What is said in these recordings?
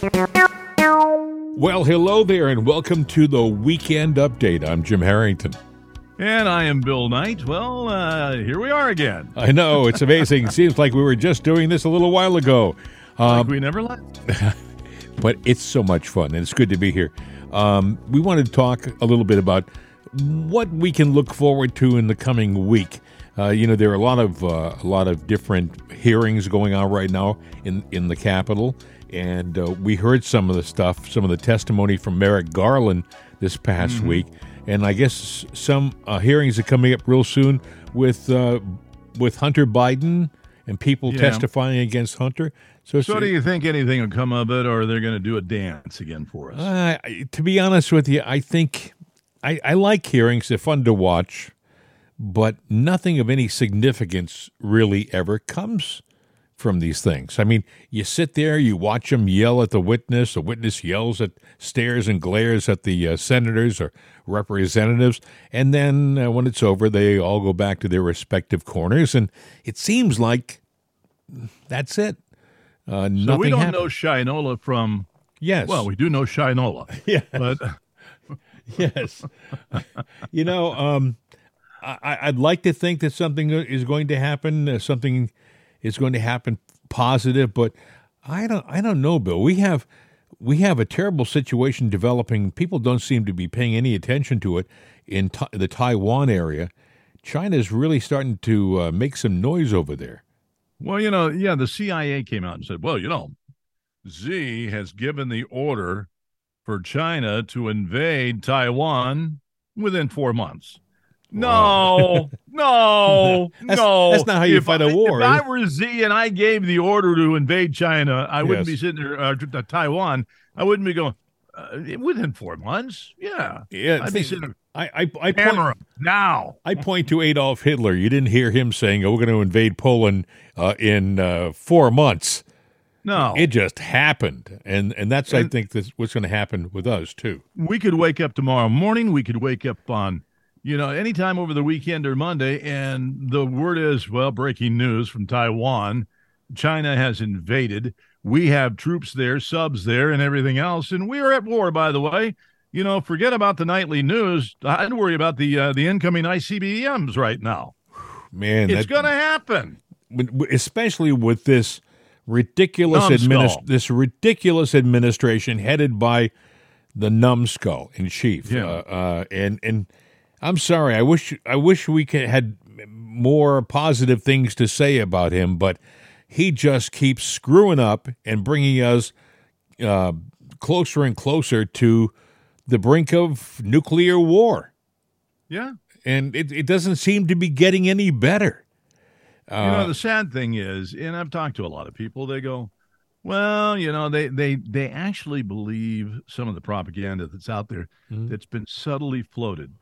Well, hello there, and welcome to the Weekend Update. I'm Jim Harrington. And I am Bill Knight. Well, uh, here we are again. I know, it's amazing. Seems like we were just doing this a little while ago. Like we never left. but it's so much fun, and it's good to be here. Um, we wanted to talk a little bit about what we can look forward to in the coming week. Uh, you know, there are a lot of uh, a lot of different hearings going on right now in in the Capitol, and uh, we heard some of the stuff, some of the testimony from Merrick Garland this past week, and I guess some uh, hearings are coming up real soon with uh, with Hunter Biden and people Yeah. testifying against Hunter. So, So, do you think anything will come of it, or they're going to do a dance again for us? Uh, to be honest with you, I think I, I like hearings. They're fun to watch, but nothing of any significance really ever comes from these things. I mean, you sit there, you watch them yell at the witness. The witness yells at, stares and glares at the uh, senators or representatives, and then uh, when it's over, they all go back to their respective corners, and it seems like that's it. Uh, so we don't happened. know Shinola from. Yes. Well, we do know Shinola. Yeah. But yes. you know, um, I, I'd like to think that something is going to happen. Uh, something is going to happen positive, but I don't. I don't know, Bill. We have we have a terrible situation developing. People don't seem to be paying any attention to it in Ta- the Taiwan area. China is really starting to uh, make some noise over there. Well, you know, yeah, the CIA came out and said, well, you know, Z has given the order for China to invade Taiwan within four months. No, no, That's- no. that's not how you If fight a I- war, If I were Z and I gave the order to invade China, I wouldn't be sitting there, uh, Taiwan. I wouldn't be going, uh, within four months. Yeah. Yeah, I'd be sitting there, I I, I point, now. I point to Adolf Hitler. You didn't hear him saying, "Oh, we're going to invade Poland uh, in uh, four months." No. It just happened, and and that's I think that's what's going to happen with us too. we could wake up tomorrow morning. We could wake up on, you know, anytime over the weekend or Monday, and the word is, well, breaking news from Taiwan. China has invaded. We have troops there, subs there, and everything else, and we are at war. By the way, you know, forget about the nightly news. I'd worry about the uh, the incoming ICBMs right now. Man, It's going to happen. especially with this ridiculous Numbskull. adminis- this ridiculous administration headed by the numbskull in chief. Yeah. Uh, uh, and and I'm sorry, I wish I wish we could, had more positive things to say about him, but he just keeps screwing up and bringing us uh, closer and closer to the brink of nuclear war. Yeah. And it, it doesn't seem to be getting any better. you Uh, know the sad thing is and i've talked to a lot of people they go well you know they they they actually believe some of the propaganda that's out there Mhm. that's been subtly floated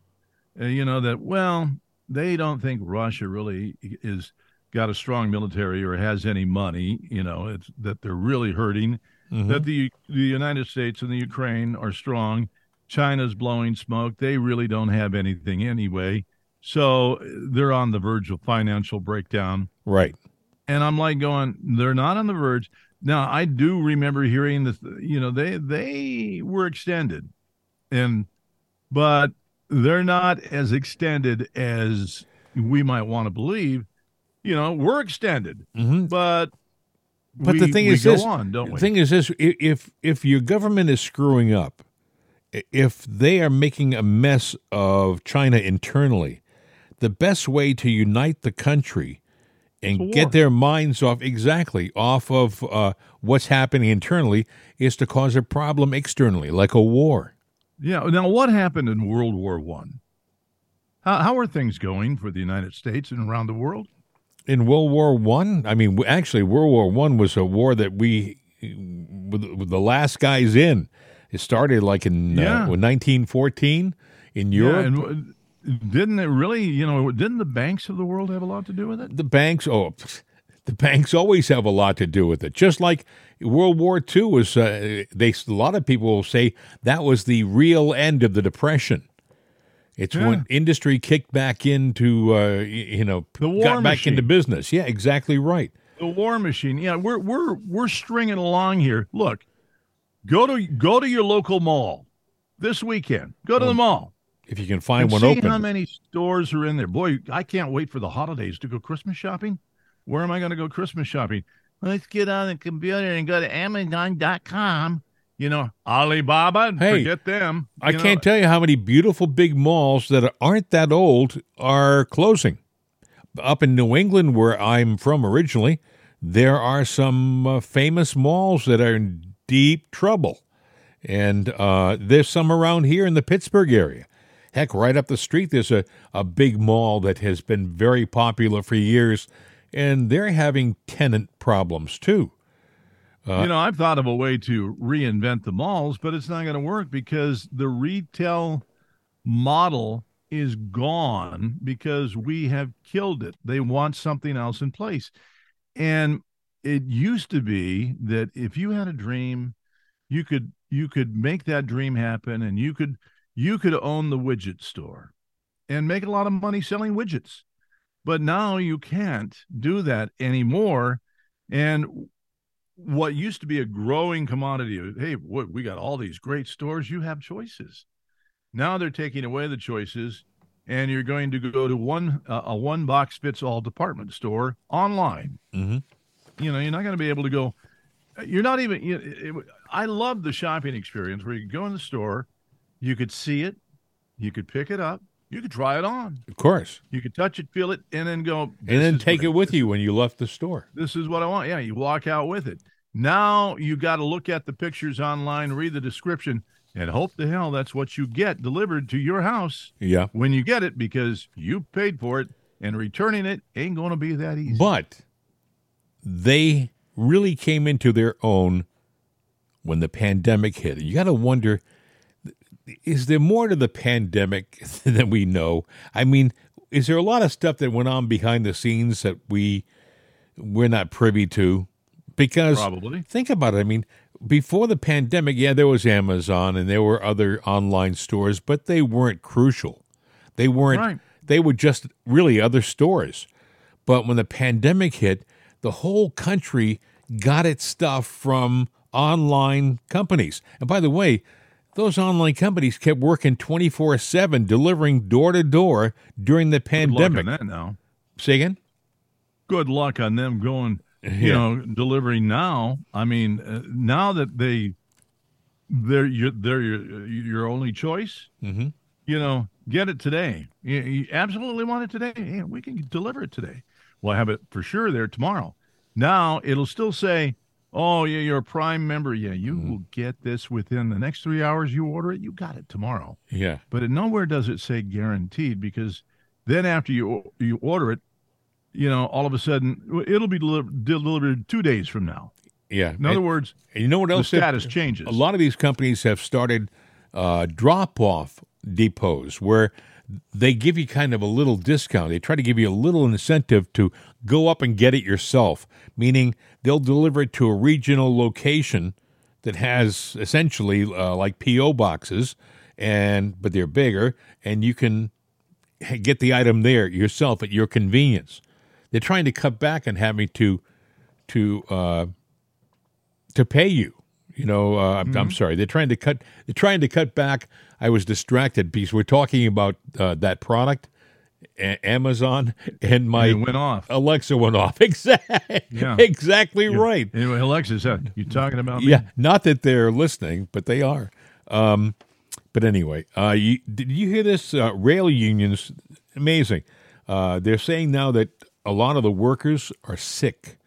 uh, you know that well they don't think russia really is got a strong military or has any money you know it's that they're really hurting mhm. that the the united states and the ukraine are strong china's blowing smoke they really don't have anything anyway so they're on the verge of financial breakdown right. and I'm like going, they're not on the verge. Now I do remember hearing that, you know, they they were extended, and but they're not as extended as we might want to believe. You know, we're extended, hmm but But we, the thing is this, on, The thing is this: if if your government is screwing up, if they are making a mess of China internally, the best way to unite the country and get their minds off exactly off of uh, what's happening internally is to cause a problem externally, like a war. Yeah. Now, what happened in World War One? How how are things going for the United States and around the world? In World War One, I, mean, actually, World War One was a war that we, with, the last guys in, it started like in Yeah. uh, 1914 in Europe. Yeah, and didn't it really? You know, didn't the banks of the world have a lot to do with it? the banks oh the banks always have a lot to do with it just like world war ii was uh, they a lot of people will say that was the real end of the depression it's Yeah. when industry kicked back into uh, you know The war got back machine. into business yeah exactly right The war machine. Yeah, we're we're we're stringing along here. Look, Go to go to your local mall this weekend. Go to the mall. If you can find and one see open. how many stores are in there. Boy, I can't wait for the holidays to go Christmas shopping. Where am I going to go Christmas shopping? Let's get on the computer and go to Amazon.com. You know, Alibaba. Hey, forget them. I know, can't tell you how many beautiful big malls that aren't that old are closing. Up in New England, where I'm from originally, there are some uh, famous malls that are in deep trouble. And uh, there's some around here in the Pittsburgh area. Heck, right up the street, there's a, a big mall that has been very popular for years, and they're having tenant problems too. Uh, you know, I've thought of a way to reinvent the malls, but it's not going to work because the retail model is gone because we have killed it. They want something else in place. And it used to be that if you had a dream, you could you could make that dream happen and you could you could own the widget store and make a lot of money selling widgets. But now you can't do that anymore. And what used to be a growing commodity of, hey, what, we got all these great stores, you have choices. Now they're taking away the choices, and you're going to go to one uh, a one box fits all department store online. Mhm. You know, you're not going to be able to go. You're not even. You it, I love the shopping experience where you go in the store, you could see it, you could pick it up, you could try it on, Of course. you could touch it, feel it, and then go. And then take it with you when you left the store. this is what I want. Yeah, you walk out with it. Now you got to look at the pictures online, read the description, and hope the hell that's what you get delivered to your house Yeah. when you get it because you paid for it and returning it ain't going to be that easy. But they really came into their own when the pandemic hit. You got to wonder is there more to the pandemic than we know? I mean, is there a lot of stuff that went on behind the scenes that we we're not privy to? Because Probably. think about it. I mean, before the pandemic, yeah, there was Amazon and there were other online stores, but they weren't crucial. They weren't. Right. They were just really other stores. But when the pandemic hit, the whole country got its stuff from online companies. And by the way, those online companies kept working 24 7, delivering door to door during the pandemic. Good luck on that now. Say again? Good luck on them going, you Yeah. know, delivering now. I mean, uh, now that they they're your they're your, your only choice. Mhm. You know, get it today. You, you absolutely want it today. Yeah, we can deliver it today. We'll have it for sure there tomorrow. Now it'll still say, "Oh, yeah, you're a Prime member. Yeah, you will get this within the next three hours. You order it, you got it tomorrow." Yeah. But it nowhere does it say guaranteed because then after you you order it, you know, all of a sudden it'll be deli- delivered two days from now. Yeah. In other And- words, and you know what the else? that- status changes. A lot of these companies have started uh, drop off depots where they give you kind of a little discount. They try to give you a little incentive to go up and get it yourself, meaning they'll deliver it to a regional location that has essentially uh, like PO boxes and but they're bigger and you can get the item there yourself at your convenience. They're trying to cut back on having to to uh, to pay you. You know, uh, I'm, I'm sorry. They're trying to cut. They're trying to cut back. I was distracted because we're talking about uh, that product, a- Amazon, and my and it went off. Alexa went off. Exactly. Yeah. Exactly right. Anyway, Alexis, uh, you talking about me? Yeah. Not that they're listening, but they are. Um, but anyway, uh, you, did you hear this? Uh, rail unions, amazing. Uh, they're saying now that a lot of the workers are sick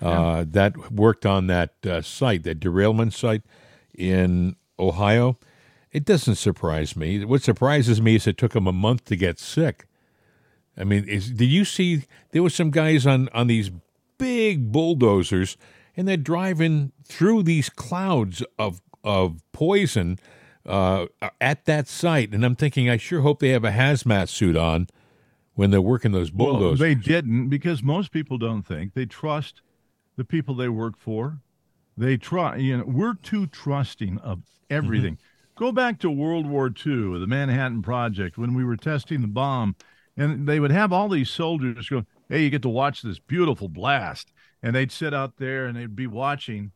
uh, that worked on that uh, site, that derailment site in Ohio. It doesn't surprise me. What surprises me is it took them a month to get sick. I mean, is, did you see there were some guys on, on these big bulldozers and they're driving through these clouds of of poison uh, at that site, and I'm thinking, I sure hope they have a hazmat suit on when they're working those Well, bulldozers. they didn't because most people don't think they trust the people they work for. They try, you know, we're too trusting of everything. Go back to World War II, the Manhattan Project, when we were testing the bomb, and they would have all these soldiers go, "Hey, you get to watch this beautiful blast," and they'd sit out there and they'd be watching,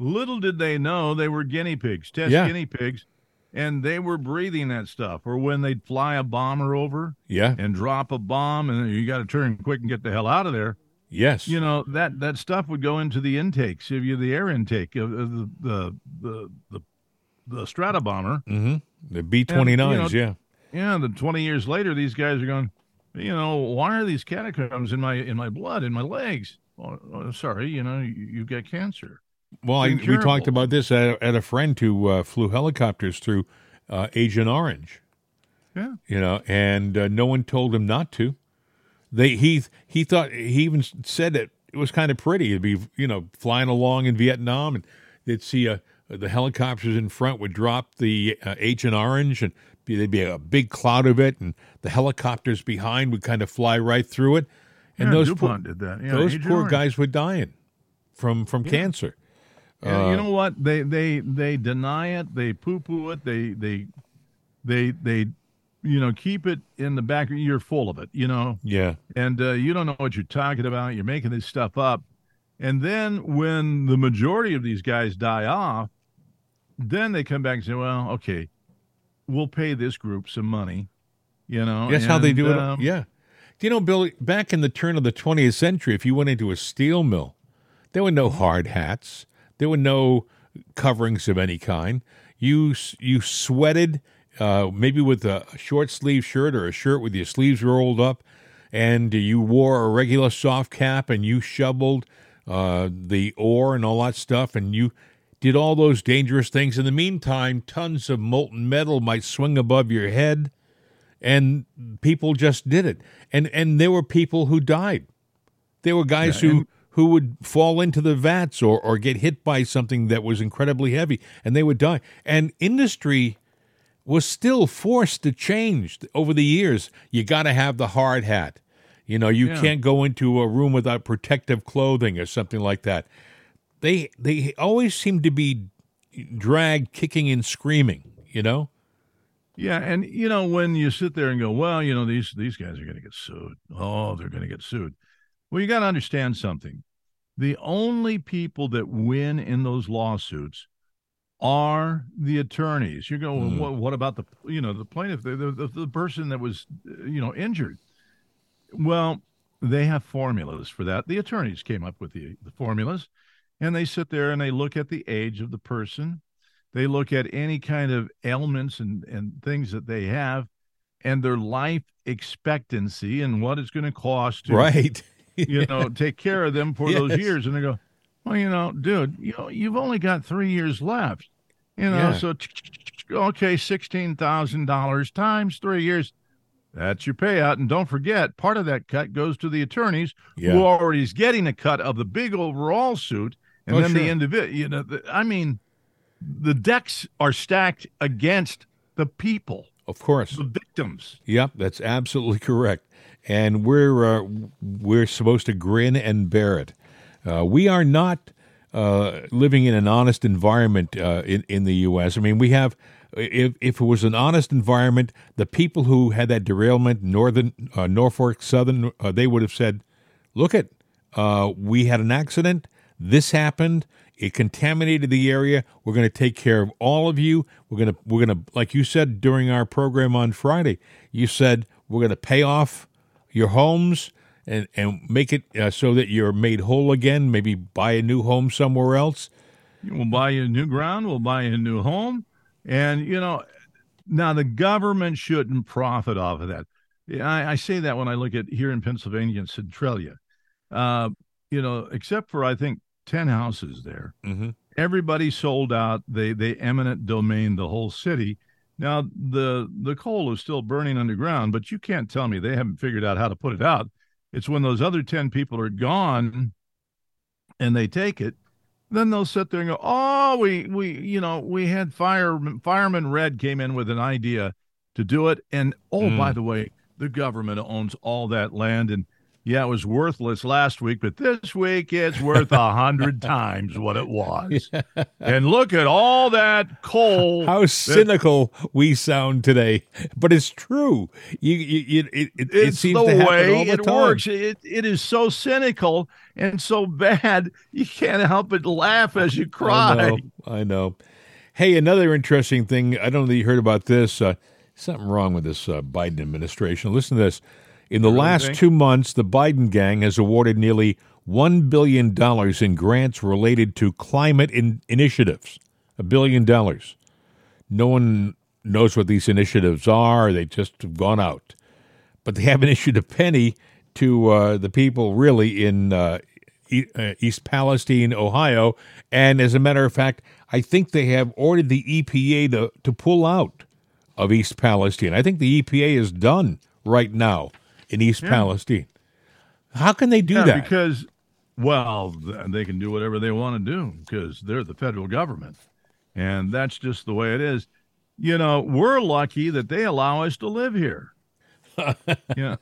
Little did they know they were guinea pigs, test Yeah. guinea pigs, and they were breathing that stuff. Or when they'd fly a bomber over Yeah. and drop a bomb, and you got to turn quick and get the hell out of there. Yes. You know that that stuff would go into the intakes, of you the air intake of the the the the, the strata bomber. mm-hmm. The B 29s, yeah. Yeah, then twenty years later, these guys are going. You know, why are these catacombs in my in my blood in my legs? Oh, oh, sorry, you know, you, you get cancer. Well, I, we talked about this at, at a friend who uh, flew helicopters through uh, Agent Orange. Yeah. You know, and uh, no one told him not to. They he he thought he even said that it was kind of pretty to be you know flying along in Vietnam and they'd see a the helicopters in front would drop the uh, Agent Orange and there'd be a big cloud of it and the helicopters behind would kind of fly right through it and Yeah, those poor, DuPont did that. Yeah, those poor Orange. guys were dying from from cancer. Yeah, Uh, you know what? They they they deny it. They poo poo it. They they they they you know keep it in the back. You're full of it. You know, Yeah. and uh, you don't know what you're talking about. You're making this stuff up. And then when the majority of these guys die off, then they come back and say, "Well, okay, we'll pay this group some money." You know, That's how they do it. um, yeah. Do you know, Billy, back in the turn of the 20th century, if you went into a steel mill, there were no hard hats. There were no coverings of any kind. You you sweated, uh, maybe with a short sleeve shirt or a shirt with your sleeves rolled up, and you wore a regular soft cap and you shoveled uh, the ore and all that stuff, and you did all those dangerous things. In the meantime, tons of molten metal might swing above your head and people just did it. And and there were people who died. There were guys Yeah, who who would fall into the vats or or get hit by something that was incredibly heavy and they would die. And industry was still forced to change over the years. You got to have the hard hat. You know you Yeah. can't go into a room without protective clothing or something like that they they always seem to be dragged kicking and screaming you know Yeah, and you know when you sit there and go, well, you know these these guys are going to get sued. Oh, they're going to get sued. Well, you got to understand something. The only people that win in those lawsuits are the attorneys. You go, well, Hmm. what, what about the you know the plaintiff, the, the the person that was you know injured? Well, they have formulas for that. The attorneys came up with the, the formulas, and they sit there and they look at the age of the person. They look at any kind of ailments and, and things that they have and their life expectancy and what it's going to cost to, right you know, take care of them for those years. And they go, well, you know, dude, you know, you've only got three years left, you know, Yeah. so okay, $16,000 times three years. That's your payout. And don't forget, part of that cut goes to the attorneys yeah who already is getting a cut of the big overall suit, and Oh, then the individual. You know, the, I mean, the decks are stacked against the people, of course the victims. Yep, that's absolutely correct. And we're uh, we're supposed to grin and bear it. Uh, we are not uh, living in an honest environment uh, in in the U.S. I mean, we have. If if it was an honest environment, the people who had that derailment, northern uh, Norfolk Southern, uh, they would have said, "Look at, uh, we had an accident. This happened. It contaminated the area. We're going to take care of all of you. We're going to we're going to like you said during our program on Friday. You said we're going to pay off your homes and and make it uh, so that you're made whole again. Maybe buy a new home somewhere else. We'll buy you a new ground. We'll buy you a new home, and you know, now the government shouldn't profit off of that. I, I say that when I look at here in Pennsylvania and Centralia, uh, you know, except for I think ten houses there. Mm-hmm. everybody sold out. They they eminent domain the whole city. Now the the coal is still burning underground, but you can't tell me they haven't figured out how to put it out. It's when those other ten people are gone and they take it, then they'll sit there and go, "Oh, we we you know we had fire fireman Red came in with an idea to do it, and oh Mm. by the way, the government owns all that land and." Yeah, it was worthless last week, but this week it's worth a hundred times what it was. And look at all that coal. How cynical we sound today, but it's true. You, you, it, it, it, it's seems the to way all the it time. works. It, it is so cynical and so bad, you can't help but laugh as you cry. I know. I know. Hey, another interesting thing. I don't know that you heard about this. Uh, something wrong with this uh, Biden administration. Listen to this. In the last two months, the Biden gang has awarded nearly $1 billion in grants related to climate in- initiatives. A billion dollars. No one knows what these initiatives are. They just have gone out. But they haven't issued a penny to uh, the people really in uh, E- uh, East Palestine, Ohio. And as a matter of fact, I think they have ordered the EPA to, to pull out of East Palestine. I think the EPA is done right now in East Palestine. How can they do Yeah, that? because, well, they can do whatever they want to do because they're the federal government. And that's just the way it is. You know, we're lucky that they allow us to live here. yeah.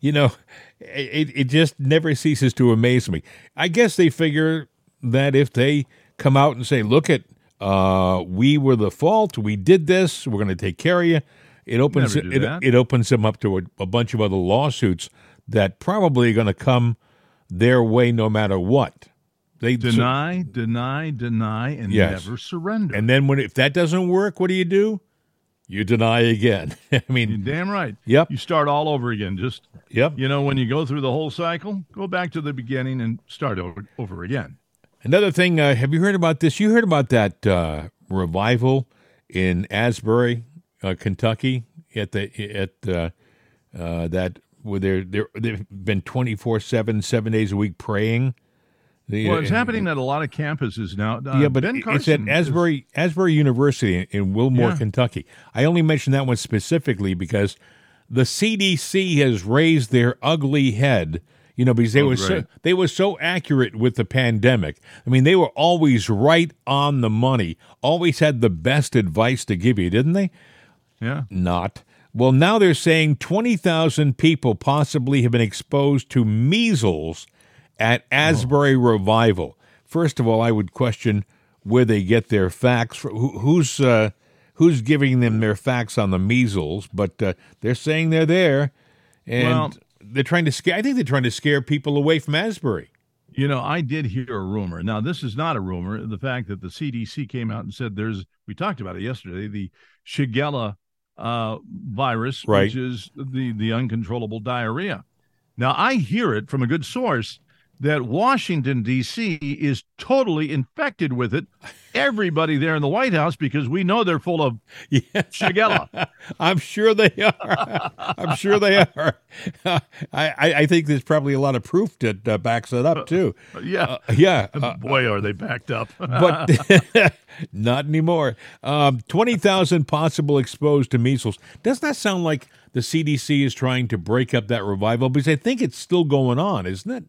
you know, it, it just never ceases to amaze me. I guess they figure that if they come out and say, look at, uh, we were the fault, we did this, we're going to take care of you, it opens it, it opens them up to a, a bunch of other lawsuits that probably are going to come their way no matter what. They Deny, deny, deny, and Yes. never surrender. and then when if that doesn't work, what do you do? You deny again. I You're mean, damn right. Yep. You start all over again. Just, yep. you know, when you go through the whole cycle, go back to the beginning and start over, over again. Another thing, uh, have you heard about this? You heard about that uh, revival in Asbury, uh, Kentucky, at the at uh, uh, that where they're they're they've been twenty four seven, seven days a week praying. The- Well, it's happening at a lot of campuses now. Uh, Yeah, but ben it's Carson at is- Asbury Asbury University in, in Wilmore, Yeah. Kentucky. I only mention that one specifically because the CDC has raised their ugly head. You know, because they Oh, were so, they were so accurate with the pandemic. I mean, they were always right on the money. Always had the best advice to give you, didn't they? Yeah. Not. Well, now they're saying 20,000 people possibly have been exposed to measles at Asbury Revival. First of all, I would question where they get their facts. who- Who's uh, who's giving them their facts on the measles? But uh, they're saying they're there, and Well- they're trying to scare. I think they're trying to scare people away from Asbury. You know, I did hear a rumor. Now, this is not a rumor. The fact that the CDC came out and said there's, we talked about it yesterday, the Shigella uh, virus, Right. which is the the uncontrollable diarrhea. Now, I hear it from a good source that Washington D.C. is totally infected with it. Everybody there in the White House, because we know they're full of Yeah. Shigella. I'm sure they are. I'm sure they are. I, I, think there's probably a lot of proof that uh, backs it up too. yeah, Uh, yeah, uh, boy, are they backed up. but not anymore. Um, Twenty thousand possible exposed to measles. Doesn't that sound like the CDC is trying to break up that revival? Because I think it's still going on, isn't it?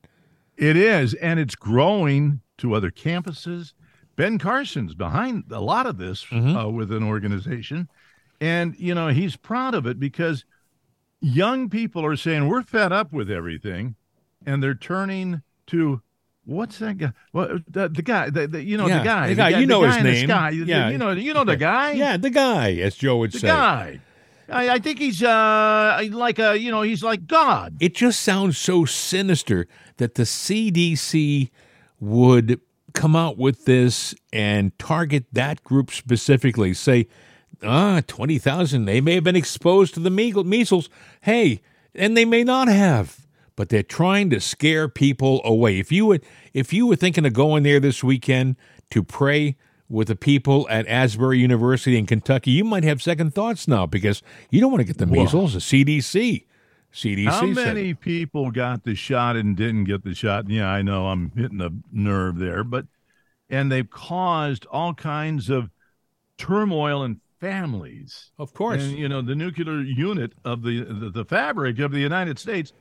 It is, and it's growing to other campuses. Ben Carson's behind a lot of this uh, with an organization, and you know he's proud of it because young people are saying we're fed up with everything, and they're turning to what's that guy? Well, the, the guy, the, the, you know Yeah, the guy, the guy, you the know his the name. Yeah. you know, you know the guy. Yeah, the guy, as Joe would the say. guy. I, I think he's uh like a you know he's like God. It just sounds so sinister that the CDC would come out with this and target that group specifically. Say, ah, 20,000, they may have been exposed to the measles. Hey, and they may not have, but they're trying to scare people away. If you would, if you were thinking of going there this weekend to pray with the people at Asbury University in Kentucky, you might have second thoughts now because you don't want to get the measles. The CDC. CDC How it. many people got the shot and didn't get the shot? Yeah, I know I'm hitting a nerve there, but and they've caused all kinds of turmoil in families. Of course. And you know, the nuclear unit of the the, the fabric of the United States.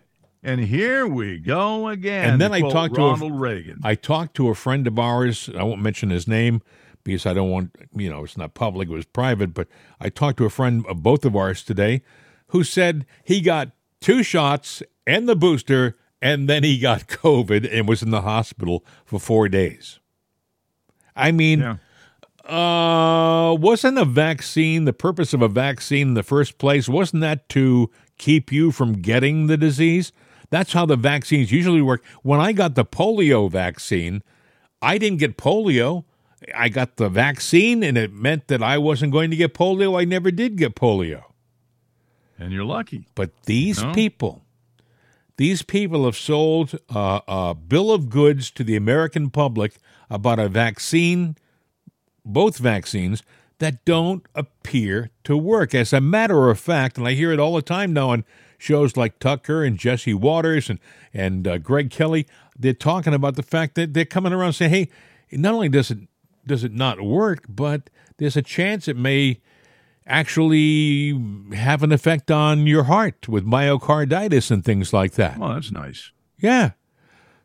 And here we go again. And then I talked to Ronald Reagan. I talked to a friend of ours. I won't mention his name because I don't want, you know, it's not public, it was private. But I talked to a friend of both of ours today who said he got two shots and the booster and then he got COVID and was in the hospital for four days. I mean, Yeah. uh, wasn't a vaccine the purpose of a vaccine in the first place? Wasn't that to keep you from getting the disease? That's how the vaccines usually work. When I got the polio vaccine, I didn't get polio. I got the vaccine, and it meant that I wasn't going to get polio. I never did get polio. And you're lucky. But these No. people, these people have sold uh, a bill of goods to the American public about a vaccine, both vaccines, that don't appear to work. As a matter of fact, and I hear it all the time now on shows like Tucker and Jesse Watters and and uh, Greg Kelly, they're talking about the fact that they're coming around saying, "Hey, not only does it does it not work, but there's a chance it may." actually have an effect on your heart with myocarditis and things like that. Well, that's nice. Yeah.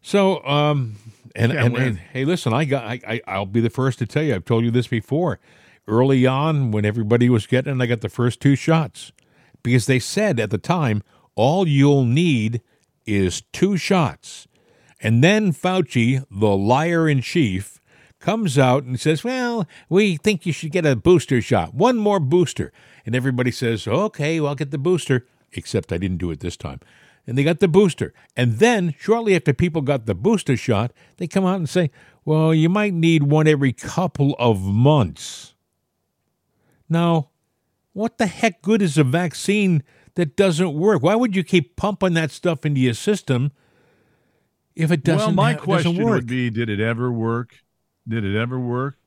So, um, and, Can't and, and hey, listen, I got, I, I, I'll be the first to tell you. I've told you this before. Early on, when everybody was getting, it, I got the first two shots because they said at the time, all you'll need is two shots. And then Fauci, the liar in chief, comes out and says, Well, we think you should get a booster shot, one more booster. And everybody says, Okay, well, I'll get the booster, except I didn't do it this time. And they got the booster. And then, shortly after people got the booster shot, they come out and say, Well, you might need one every couple of months. Now, what the heck good is a vaccine that doesn't work? Why would you keep pumping that stuff into your system if it doesn't, well, my ha- question would be: Did it ever work? Did it ever work?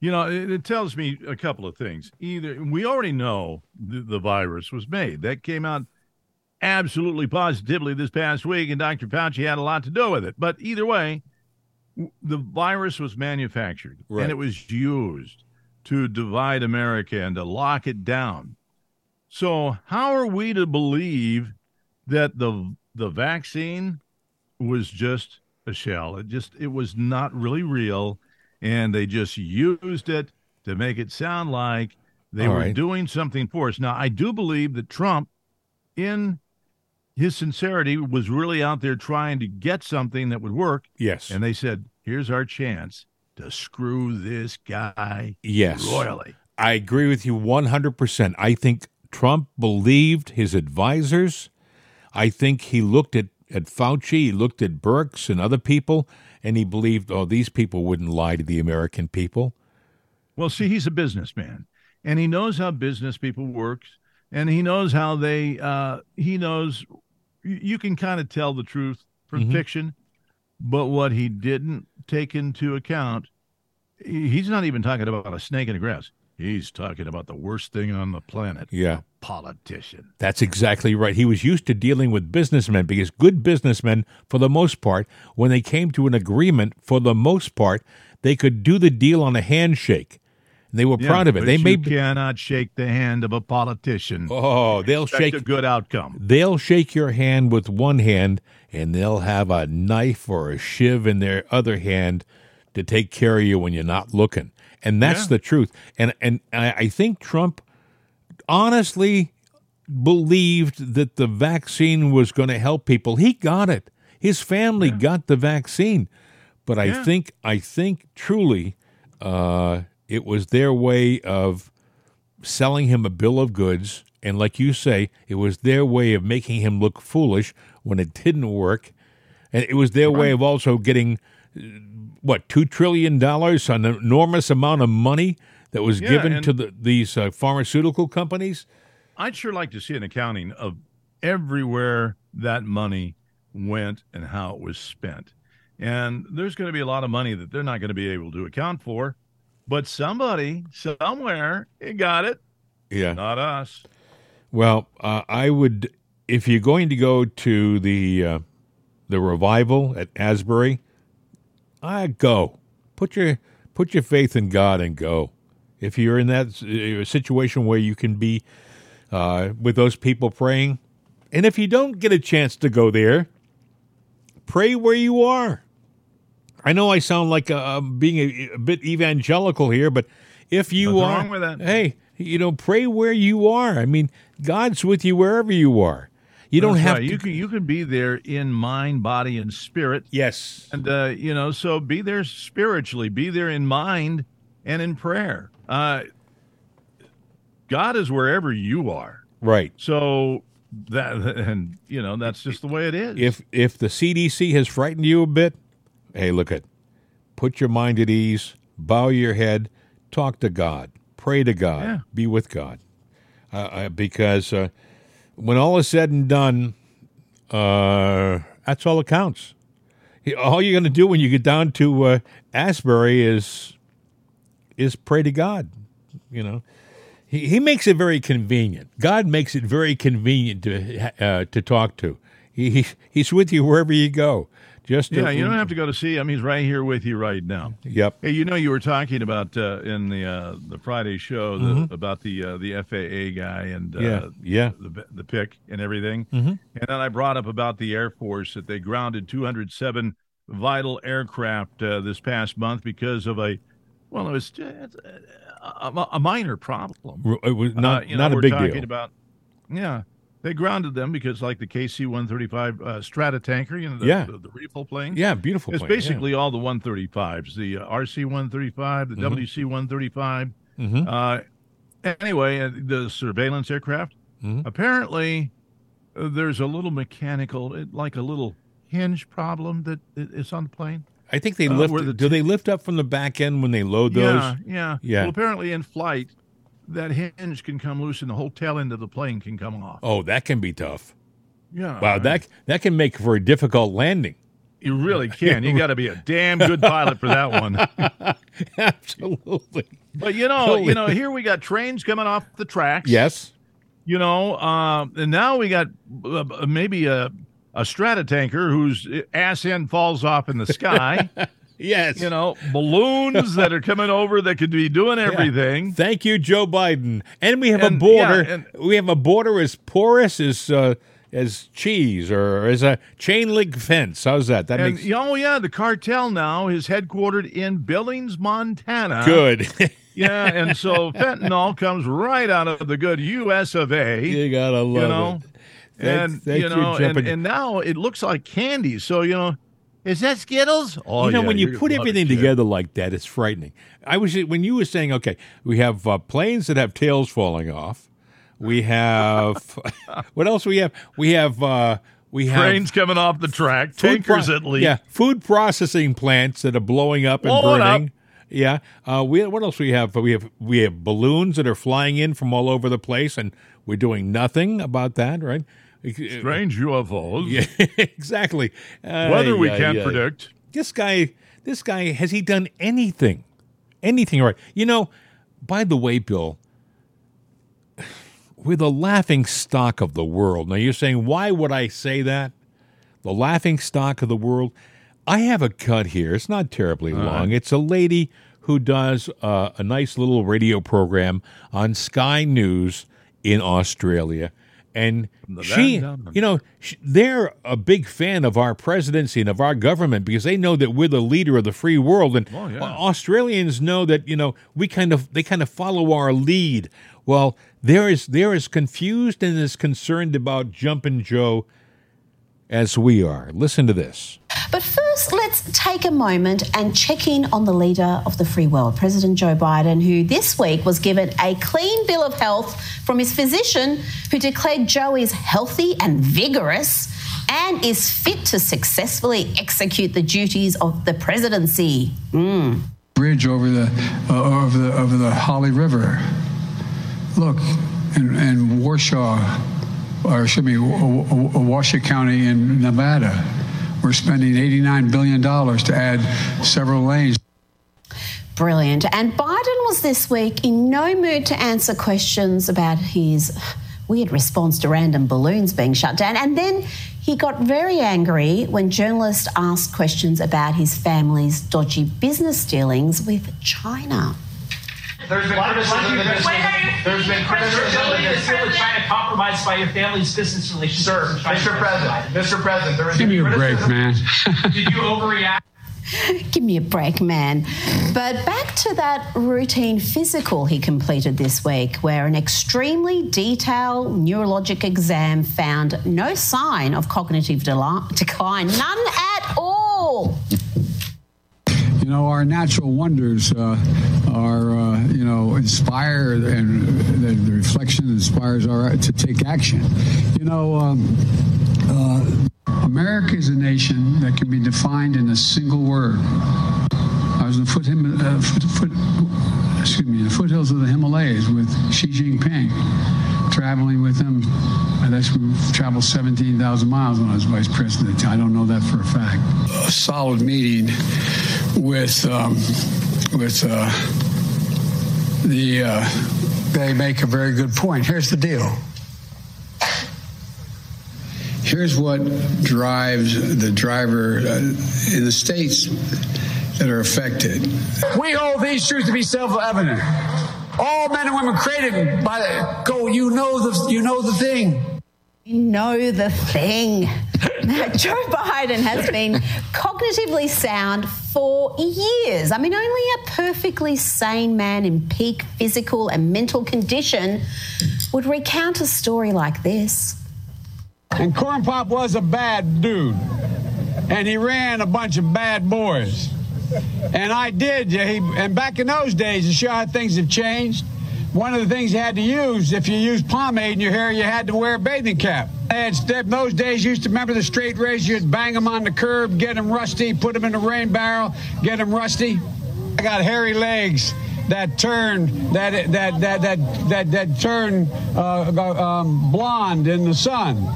You know, it, it tells me a couple of things. Either we already know the, the virus was made. That came out absolutely positively this past week, and Dr. Fauci had a lot to do with it. But either way, the virus was manufactured Right. and it was used to divide America and to lock it down. So, how are we to believe that the the vaccine was just a shell? It just it was not really real, and they just used it to make it sound like they All were right. doing something for us. Now, I do believe that Trump, in his sincerity, was really out there trying to get something that would work, yes. and they said, "Here's our chance to screw this guy yes. royally." I agree with you 100%. I think Trump believed his advisors. I think he looked at, at Fauci, he looked at Birx and other people, and he believed, oh, these people wouldn't lie to the American people. Well, see, he's a businessman, and he knows how business people work, and he knows how they. Uh, he knows you you can kind of tell the truth from Mhm. fiction, but what he didn't take into account, he's not even talking about a snake in the grass. He's talking about the worst thing on the planet, Yeah. politician. That's exactly right. He was used to dealing with businessmen because good businessmen, for the most part, when they came to an agreement, for the most part, they could do the deal on a handshake. And they were Yeah, proud of it. They you may cannot shake the hand of a politician. oh, they'll Expect shake a good outcome. they'll shake your hand with one hand and they'll have a knife or a shiv in their other hand to take care of you when you're not looking. And that's Yeah. the truth. And and I, think Trump honestly believed that the vaccine was going to help people. He got it. His family got the vaccine. But I Yeah. think I think truly uh, it was their way of selling him a bill of goods. And like you say, it was their way of making him look foolish when it didn't work. And it was their way of also getting, what, $2 trillion, an enormous amount of money that was Yeah, given to the, these uh, pharmaceutical companies. I'd sure like to see an accounting of everywhere that money went and how it was spent. And there's going to be a lot of money that they're not going to be able to account for, but somebody somewhere it got it, Yeah. not us. Well, uh, I would, if you're going to go to the uh, the revival at Asbury, I go. Put your put your faith in God and go. If you're in that uh, situation where you can be uh, with those people praying, and if you don't get a chance to go there, pray where you are. I know I sound like uh, being a, a bit evangelical here, but if you Nothing are, wrong with that. hey, you know, pray where you are. I mean, God's with you wherever you are. You don't have right. to. You can you can be there in mind, body, and spirit. yes. And uh, you know, so be there spiritually, be there in mind and in prayer. Uh, God is wherever you are. Right. So that and you know that's just the way it is. If if the CDC has frightened you a bit, hey, look at, put your mind at ease, bow your head, talk to God, pray to God, Yeah. be with God, uh, uh, because uh, when all is said and done, uh, that's all that counts. All you're going to do when you get down to uh, Asbury is is pray to God. You know, he he makes it very convenient. God makes it very convenient to uh, to talk to. He, he he's with you wherever you go. Just to- yeah, you don't have to go to see him. He's right here with you right now. Yep. Hey, you know, you were talking about uh, in the uh, the Friday show the, about the uh, the FAA guy and uh, Mm-hmm. Yeah, yeah. the the pick and everything, Mm-hmm. and then I brought up about the Air Force that they grounded 207 vital aircraft uh, this past month because of a well, it was a, a minor problem. It was not Uh, you know, not a we're big talking deal. About, yeah, they grounded them because like the KC-135 uh, Stratotanker, you know, the, Yeah. the, the refill plane. yeah, beautiful. It's plane, yeah. basically all the 135s, the uh, RC-135, the WC-135. Mhm. Uh, anyway, uh, the surveillance aircraft. Mhm. Apparently, uh, there's a little mechanical, it- like a little hinge problem that is on the plane. I think they uh, lift. the do they lift up from the back end when they load those? Yeah, yeah, Yeah. Well, apparently in flight, that hinge can come loose and the whole tail end of the plane can come off. Oh, that can be tough. Yeah, Wow, that that can make for a difficult landing. you really can. You got to be a damn good pilot for that one. Absolutely. But you know, Holy- you know, here we got trains coming off the tracks. Yes. you know, um, and now we got uh, uh, maybe a a Stratotanker whose ass end falls off in the sky. Yes. you know, balloons that are coming over that could be doing everything. Thank you, Joe Biden. And we have a border. yeah, and- we have a border as porous as uh, as cheese or as a chain link fence. How's that? That And makes oh yeah, the cartel now is headquartered in Billings, Montana. good. Yeah, and so fentanyl comes right out of the good U.S. of A. you gotta love you know, it. Thank- and thank you you, know, and, and now it looks like candy. So you know, is that Skittles? Oh, you know, yeah, when you put gonna love it, everything together like that, it's frightening. I was when you were saying, okay, we have uh, planes that have tails falling off. We have what else? We have we have uh, we have trains coming off the track, food pro- tankers at least. Yeah, food processing plants that are blowing up and Blowing up. burning. Yeah. Uh, we what else we have? We have we have balloons that are flying in from all over the place, and we're doing nothing about that, right? Strange UFOs. Yeah, exactly. Weather we ay, can't ay. predict. This guy, this guy, has he done anything, anything right? You know, by the way, Bill, we're the laughing stock of the world. Now you're saying, why would I say that? The laughing stock of the world. I have a cut here. It's not terribly long. It's a lady who does uh, a nice little radio program on Sky News in Australia. And she, you know, they're a big fan of our presidency and of our government because they know that we're the leader of the free world. And Oh, yeah. Australians know that you know we kind of they kind of follow our lead. Well, they're as they're as confused and as concerned about Jumpin' Joe as we are. Listen to this. But first, let's take a moment and check in on the leader of the free world, President Joe Biden, who this week was given a clean bill of health from his physician, who declared Joe is healthy and vigorous and is fit to successfully execute the duties of the presidency. bridge over the uh, over the over the Holly River. Look, and, in Warsaw, or excuse me, Washoe County in Nevada, we're spending 89 billion dollars to add several lanes. Brilliant. And Biden was this week in no mood to answer questions about his weird response to random balloons being shut down. And then he got very angry when journalists asked questions about his family's dodgy business dealings with China. There's been Why- criticism why do you- this, are you- there's been Your criticism ability that to this. deal with China compromised by your family's business relationship. Sir. Mr. President, Mr. President, there was Give me a break, man. Did you overreact? Give me a break, man. But back to that routine physical he completed this week, where an extremely detailed neurologic exam found no sign of cognitive decline, none at all. You know, our natural wonders uh, are, uh, you know, inspire and the, reflection inspires our to take action. You know, um, uh, America is a nation that can be defined in a single word. I was in the foot, uh, foot, foot, excuse me, the foothills of the Himalayas with Xi Jinping, traveling with him. I we traveled 17,000 miles when I was vice president. I don't know that for a fact. A solid meeting with um, with uh, the. Uh, they make a very good point. Here's the deal. Here's what drives the driver uh, in the states that are affected. We hold these truths to be self-evident. All men and women created by the go. You know the you know the thing know the thing. Joe Biden has been cognitively sound for years. I mean, only a perfectly sane man in peak physical and mental condition would recount a story like this. And Corn Pop was a bad dude, and he ran a bunch of bad boys. And I did, and back in those days, to show how things have changed, one of the things you had to use, if you used pomade in your hair, you had to wear a bathing cap. And those days, you used to remember the straight razor, you'd bang them on the curb, get them rusty, put them in a rain barrel, get them rusty. I got hairy legs that turned that that that that that, that turn uh, um, blonde in the sun.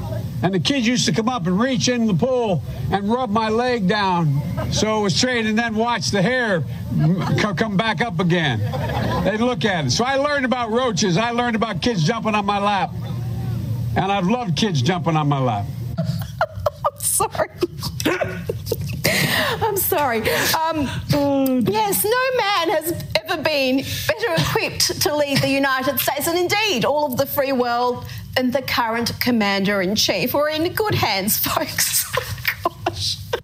And the kids used to come up and reach in the pool and rub my leg down so it was straight and then watch the hair come back up again. They'd look at it. So I learned about roaches. I learned about kids jumping on my lap. And I've loved kids jumping on my lap. I'm sorry. I'm sorry. Um, yes, no man has ever been better equipped to lead the United States, and indeed, all of the free world and the current commander in chief. We're in good hands, folks.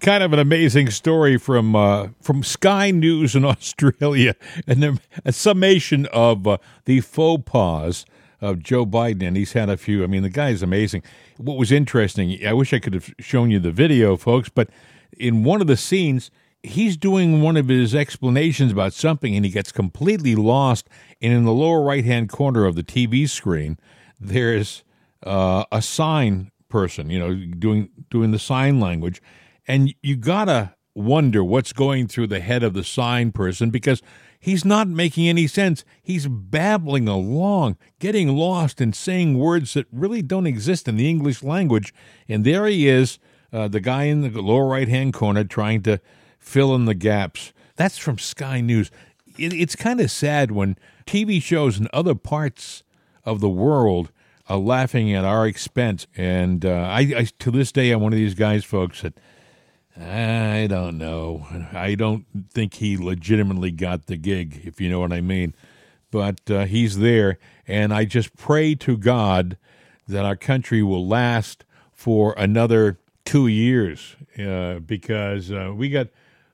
kind of an amazing story from uh, from Sky News in Australia, and a summation of uh, the faux pas of Joe Biden, and he's had a few. I mean, the guy is amazing. What was interesting, I wish I could have shown you the video, folks, but in one of the scenes, he's doing one of his explanations about something, and he gets completely lost. And in the lower right hand corner of the TV screen, there's uh, a sign person, you know, doing doing the sign language, and you gotta wonder what's going through the head of the sign person because he's not making any sense. He's babbling along, getting lost and saying words that really don't exist in the English language. And there he is, uh, the guy in the lower right hand corner trying to fill in the gaps. That's from Sky News. It, it's kind of sad when TV shows in other parts of the world are laughing at our expense. And uh, I, I, to this day, I'm one of these guys, folks, that I don't know. I don't think he legitimately got the gig, if you know what I mean. But uh, he's there, and I just pray to God that our country will last for another two years, uh, because uh, we got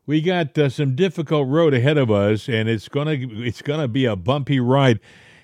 we got uh, some difficult road ahead of us, and it's gonna it's gonna be a bumpy ride,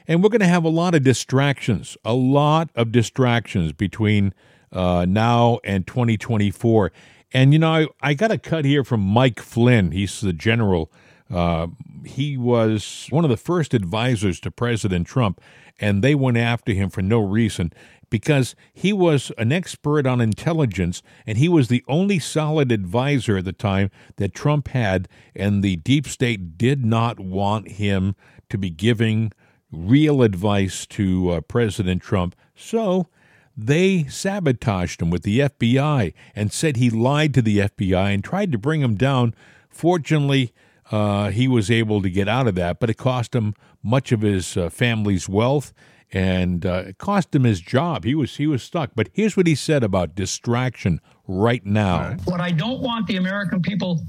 and we're gonna have a lot of distractions, a lot of distractions between uh, now and 2024 and, you know, I, I got a cut here from Mike Flynn. He's the general. Uh, he was one of the first advisors to President Trump, and they went after him for no reason because he was an expert on intelligence and he was the only solid advisor at the time that Trump had, and the deep state did not want him to be giving real advice to uh, President Trump. So they sabotaged him with the FBI and said he lied to the FBI and tried to bring him down. Fortunately, uh, he was able to get out of that, but it cost him much of his uh, family's wealth and uh, it cost him his job. He was he was stuck. But here's what he said about distraction right now. What I don't want the American people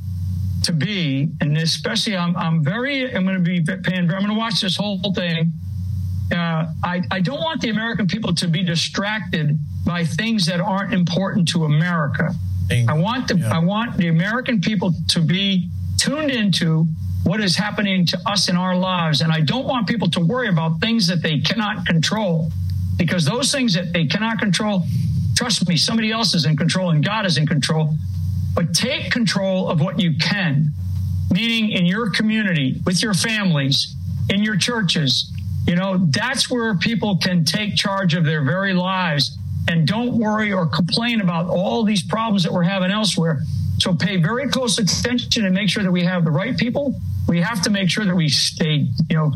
to be, and especially I'm I'm very I'm going to be paying. I'm going to watch this whole thing uh, I, I don't want the American people to be distracted by things that aren't important to America. I want the yeah. I want the American people to be tuned into what is happening to us in our lives. And I don't want people to worry about things that they cannot control because those things that they cannot control, trust me, somebody else is in control and God is in control. But take control of what you can, meaning in your community, with your families, in your churches. You know, that's where people can take charge of their very lives and don't worry or complain about all these problems that we're having elsewhere. So pay very close attention and make sure that we have the right people. We have to make sure that we stay, you know,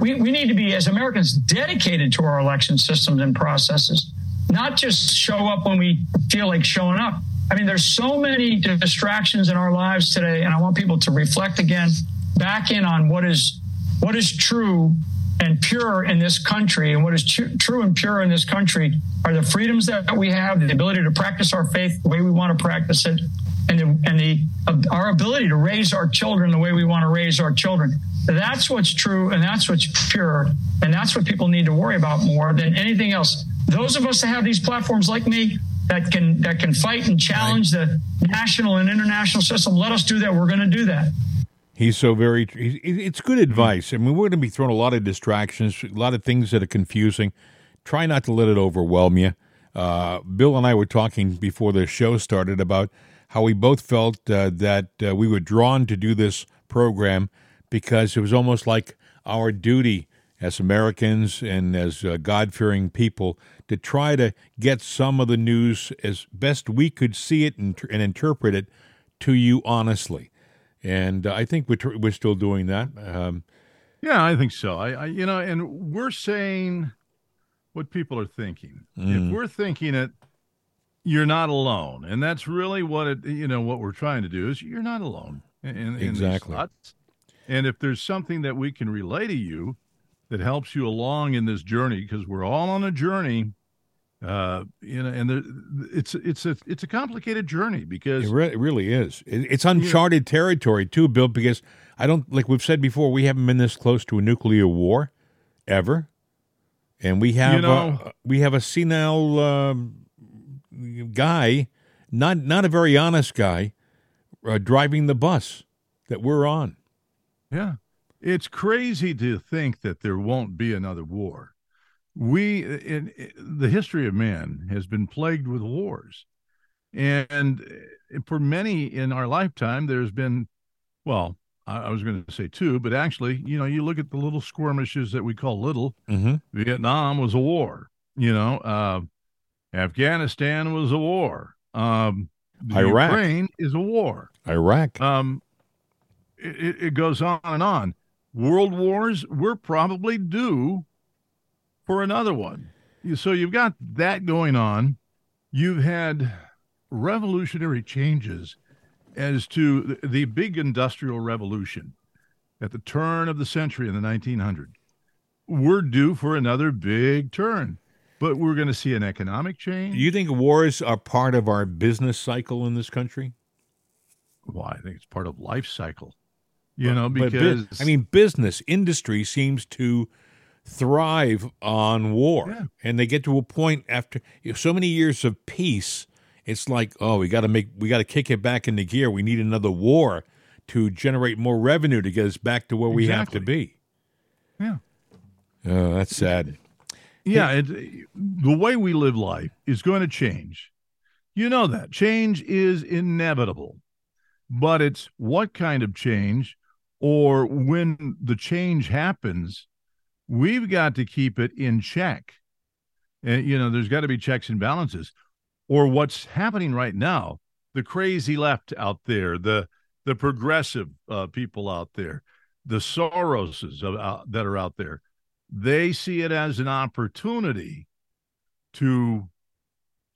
we, we need to be, as Americans, dedicated to our election systems and processes, not just show up when we feel like showing up. I mean, there's so many distractions in our lives today, and I want people to reflect again back in on what is what is true and pure in this country, and what is tr- true and pure in this country are the freedoms that we have, the ability to practice our faith the way we want to practice it, and the, and the uh, our ability to raise our children the way we want to raise our children. That's what's true, and that's what's pure, and that's what people need to worry about more than anything else. Those of us that have these platforms like me that can that can fight and challenge the national and international system, let us do that. We're going to do that. He's so very. It's good advice. I mean, we're going to be thrown a lot of distractions, a lot of things that are confusing. Try not to let it overwhelm you. Uh, Bill and I were talking before the show started about how we both felt uh, that uh, we were drawn to do this program because it was almost like our duty as Americans and as uh, God fearing people to try to get some of the news as best we could see it and, and interpret it to you honestly. And uh, I think we're, we're still doing that. Um, yeah, I think so. I, I, you know, and we're saying what people are thinking. Mm. If we're thinking it, you're not alone, and that's really what it. You know, what we're trying to do is you're not alone. In, in exactly. And if there's something that we can relay to you that helps you along in this journey, because we're all on a journey, uh, you know, and there, it's it's a it's a complicated journey because it, re- it really is. It, it's uncharted territory too, Bill. Because I don't like we've said before, we haven't been this close to a nuclear war ever, and we have you know, uh, we have a senile uh, guy, not not a very honest guy, uh, driving the bus that we're on. Yeah. It's crazy to think that there won't be another war. We, in, in the history of man, has been plagued with wars. And for many in our lifetime, there's been, well, I, was going to say two, but actually, you know, you look at the little skirmishes that we call little. Mm-hmm. Vietnam was a war. You know, uh, Afghanistan was a war. Um, Iraq. Ukraine is a war. Iraq. Um, it, it goes on and on. World wars, we're probably due for another one. So you've got that going on. You've had revolutionary changes as to the, the big industrial revolution at the turn of the century in the 1900s. We're due for another big turn, but we're going to see an economic change. Do you think wars are part of our business cycle in this country? Well, I think it's part of life cycle. You know, because but, I mean, business industry seems to thrive on war, yeah. and they get to a point after so many years of peace. It's like, oh, we got to make, we got to kick it back into gear. We need another war to generate more revenue to get us back to where exactly. we have to be. Yeah. Oh, that's sad. Yeah, it, the way we live life is going to change. You know that change is inevitable, but it's what kind of change or when the change happens, we've got to keep it in check. And, you know, there's got to be checks and balances. Or what's happening right now, the crazy left out there, the the progressive uh, people out there, the Soroses uh, that are out there, they see it as an opportunity to,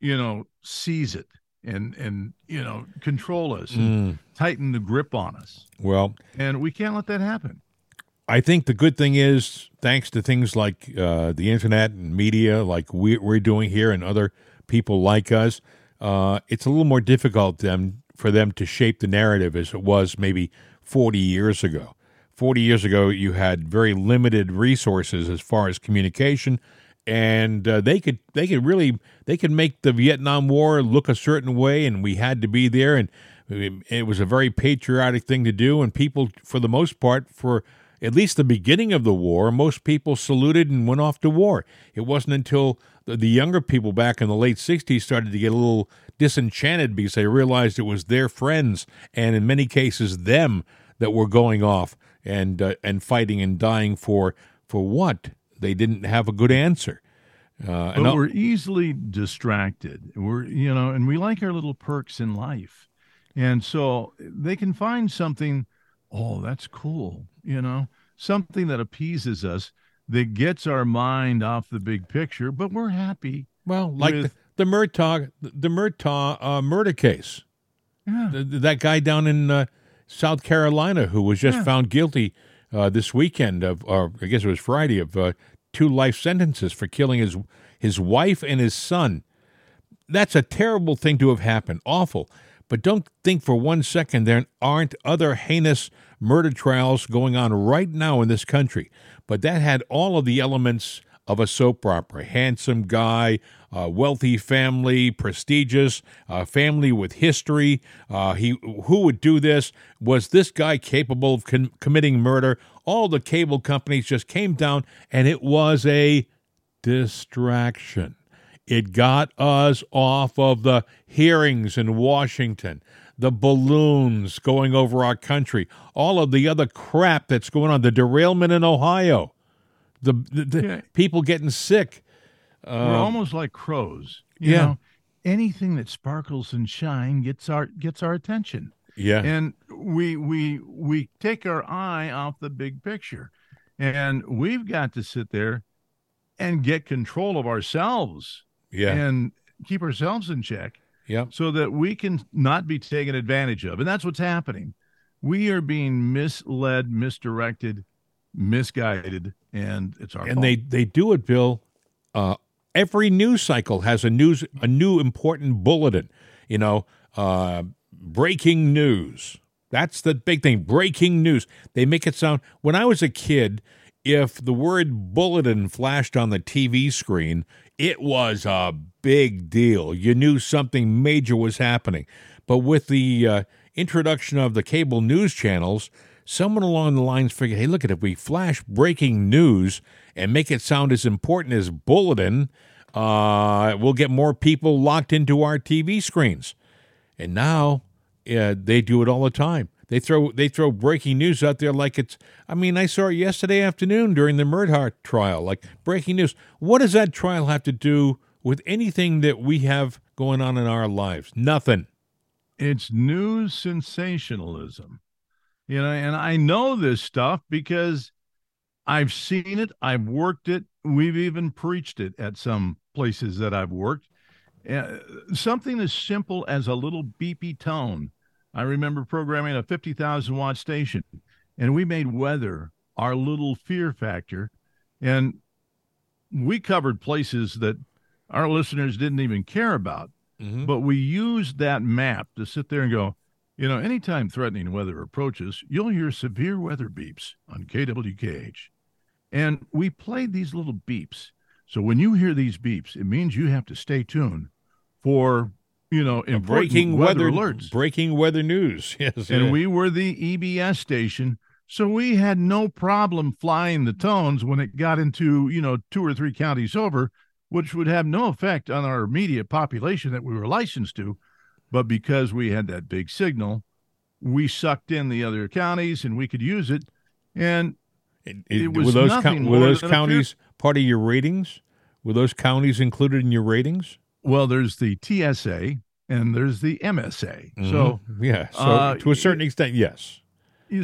you know, seize it and and you know control us and mm. tighten the grip on us. Well, and we can't let that happen. I think the good thing is, thanks to things like uh, the internet and media, like we, are doing here, and other people like us, uh, it's a little more difficult them for them to shape the narrative as it was maybe 40 years ago. 40 years ago, you had very limited resources as far as communication and uh, they could they could really they could make the Vietnam War look a certain way, and we had to be there. And It was a very patriotic thing to do, and people, for the most part, for at least the beginning of the war, most people saluted and went off to war. It wasn't until the younger people back in the late 60s started to get a little disenchanted because they realized it was their friends and in many cases them that were going off and uh, and fighting and dying for for what? They didn't have a good answer. Uh, but we're easily distracted. We're you know and we like our little perks in life. And so they can find something oh that's cool you know something that appeases us that gets our mind off the big picture but we're happy well like with, the, the Murdaugh the Murdaugh uh, murder case. Yeah. The, that guy down in uh, South Carolina who was just yeah. found guilty uh, this weekend of, or I guess it was Friday, of uh, two life sentences for killing his his wife and his son. That's a terrible thing to have happened. Awful. But don't think for one second there aren't other heinous murder trials going on right now in this country. But that had all of the elements of a soap opera. Handsome guy, uh, wealthy family, prestigious, uh, family with history. Uh, he who would do this? Was this guy capable of con- committing murder? All the cable companies just came down, and it was a distraction. It got us off of the hearings in Washington, the balloons going over our country, all of the other crap that's going on, the derailment in Ohio, the, the, the yeah. people getting sick. We're um, almost like crows. You yeah. Know, anything that sparkles and shine gets our gets our attention. Yeah. And we we we take our eye off the big picture. And we've got to sit there and get control of ourselves. Yeah. And keep ourselves in check. Yeah. So that we can not be taken advantage of. And that's what's happening. We are being misled, misdirected, misguided, and it's our and fault. they they do it, Bill, uh, every news cycle has a news a new important bulletin. You know, uh, breaking news. That's the big thing. Breaking news. They make it sound. When I was a kid, if the word bulletin flashed on the TV screen, it was a big deal. You knew something major was happening. But with the uh, introduction of the cable news channels, someone along the lines figured, hey, look at it. If we flash breaking news and make it sound as important as bulletin, uh, we'll get more people locked into our TV screens. And now uh, they do it all the time. They throw they throw breaking news out there like it's. I mean, I saw it yesterday afternoon during the Murdaugh trial. Like breaking news. What does that trial have to do with anything that we have going on in our lives? Nothing. It's news sensationalism. You know, and I know this stuff because I've seen it, I've worked it, we've even preached it at some places that I've worked. Uh, something as simple as a little beepy tone. I remember programming a 50,000 watt station, and we made weather our little fear factor. And we covered places that our listeners didn't even care about. Mm-hmm. But we used that map to sit there and go, you know, anytime threatening weather approaches, you'll hear severe weather beeps on KWKH. And we played these little beeps. So when you hear these beeps, it means you have to stay tuned for, you know, breaking weather, weather, alerts. Breaking weather news. Yes. And yeah. we were the EBS station. So we had no problem flying the tones when it got into, you know, two or three counties over, which would have no effect on our immediate population that we were licensed to but because we had that big signal, we sucked in the other counties and we could use it. And it, it, it was were those, nothing were those counties part of your ratings? Were those counties included in your ratings? Well, there's the TSA and there's the MSA. Mm-hmm. So yeah, so uh, to a certain extent, yes.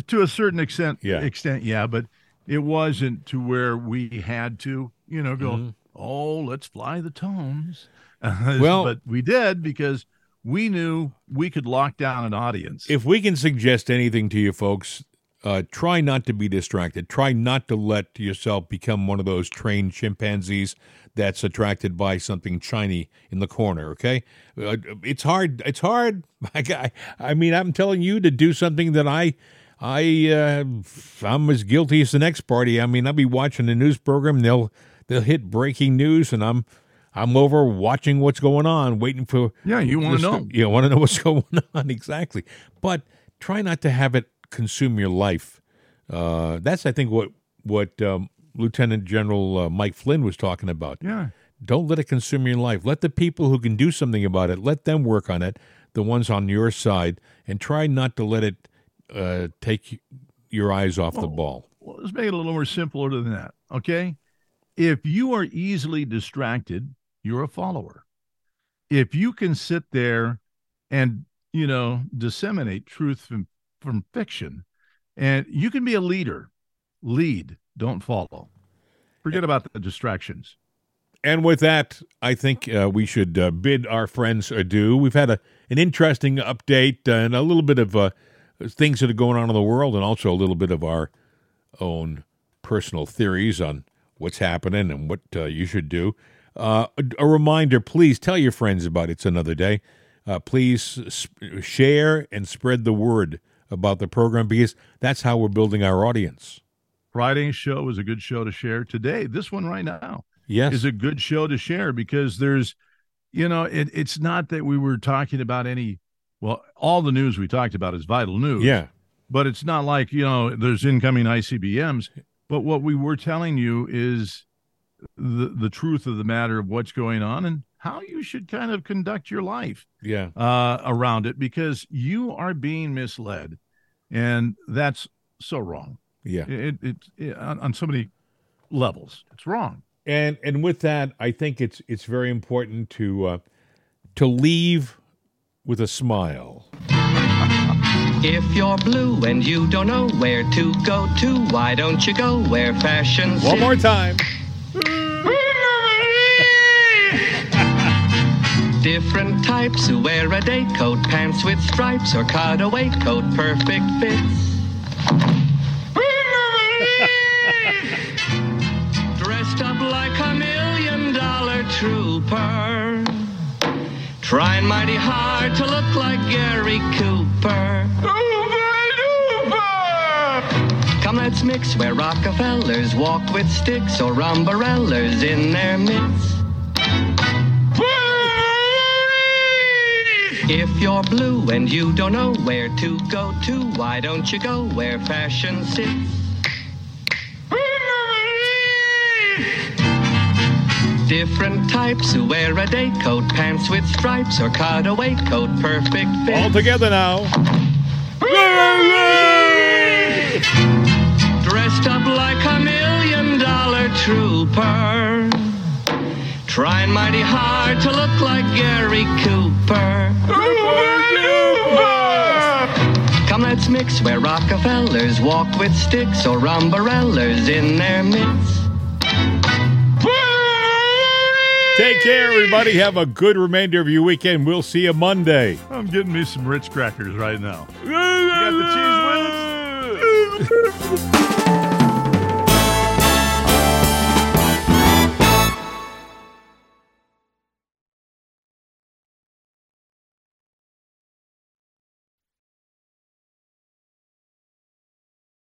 To a certain extent, yeah. extent, yeah, but it wasn't to where we had to, you know, go. Mm-hmm. Oh, let's fly the tones. well, but we did because we knew we could lock down an audience. If we can suggest anything to you folks, uh, try not to be distracted. Try not to let yourself become one of those trained chimpanzees that's attracted by something shiny in the corner. Okay, uh, it's hard. It's hard. I, I mean, I'm telling you to do something that I, I, uh, I'm as guilty as the next party. I mean, I'll be watching a news program. They'll they'll hit breaking news, and I'm I'm over watching what's going on, waiting for. Yeah, you want to know. You want to know what's going on exactly, but try not to have it consume your life. Uh, that's, I think, what what um, Lieutenant General uh, Mike Flynn was talking about. Yeah. Don't let it consume your life. Let the people who can do something about it, let them work on it, the ones on your side, and try not to let it uh, take your eyes off the ball. Well, let's make it a little more simpler than that. Okay. If you are easily distracted, you're a follower. If you can sit there and, you know, disseminate truth from, from fiction, and you can be a leader, lead, don't follow. Forget about the distractions. And with that, I think uh, we should uh, bid our friends adieu. We've had a, an interesting update and a little bit of uh, things that are going on in the world, and also a little bit of our own personal theories on what's happening and what uh, you should do. Uh, a, a reminder please tell your friends about It's Another Day. Uh, please sp- share and spread the word about the program because that's how we're building our audience. Friday's show is a good show to share. Today, this one right now, Yes. is a good show to share because there's, you know, it, it's not that we were talking about any, well, all the news we talked about is vital news. yeah. But it's not like, you know, there's incoming ICBMs. But what we were telling you is the, the truth of the matter of what's going on and how you should kind of conduct your life Yeah. uh, around it because you are being misled. And that's so wrong. Yeah. It, it, it on, on so many levels. It's wrong. and and with that, I think it's it's very important to uh, to leave with a smile. If you're blue and you don't know where to go to, why don't you go where fashion One more time. Different types who wear a day coat, pants with stripes, or cutaway coat, perfect fits. Dressed up like a million dollar trooper. Trying mighty hard to look like Gary Cooper. Come, let's mix where Rockefellers walk with sticks or umbrellas in their midst. If you're blue and you don't know where to go to, why don't you go where fashion sits? Different types who wear a day coat, pants with stripes, or cutaway coat, perfect fit. All together now. Dressed up like a million dollar trooper. Trying mighty hard to look like Gary Cooper. Come, let's mix where Rockefellers walk with sticks or umbrellas in their midst. Take care, everybody. Have a good remainder of your weekend. We'll see you Monday. I'm getting me some Ritz crackers right now. You got the Cheez Whiz?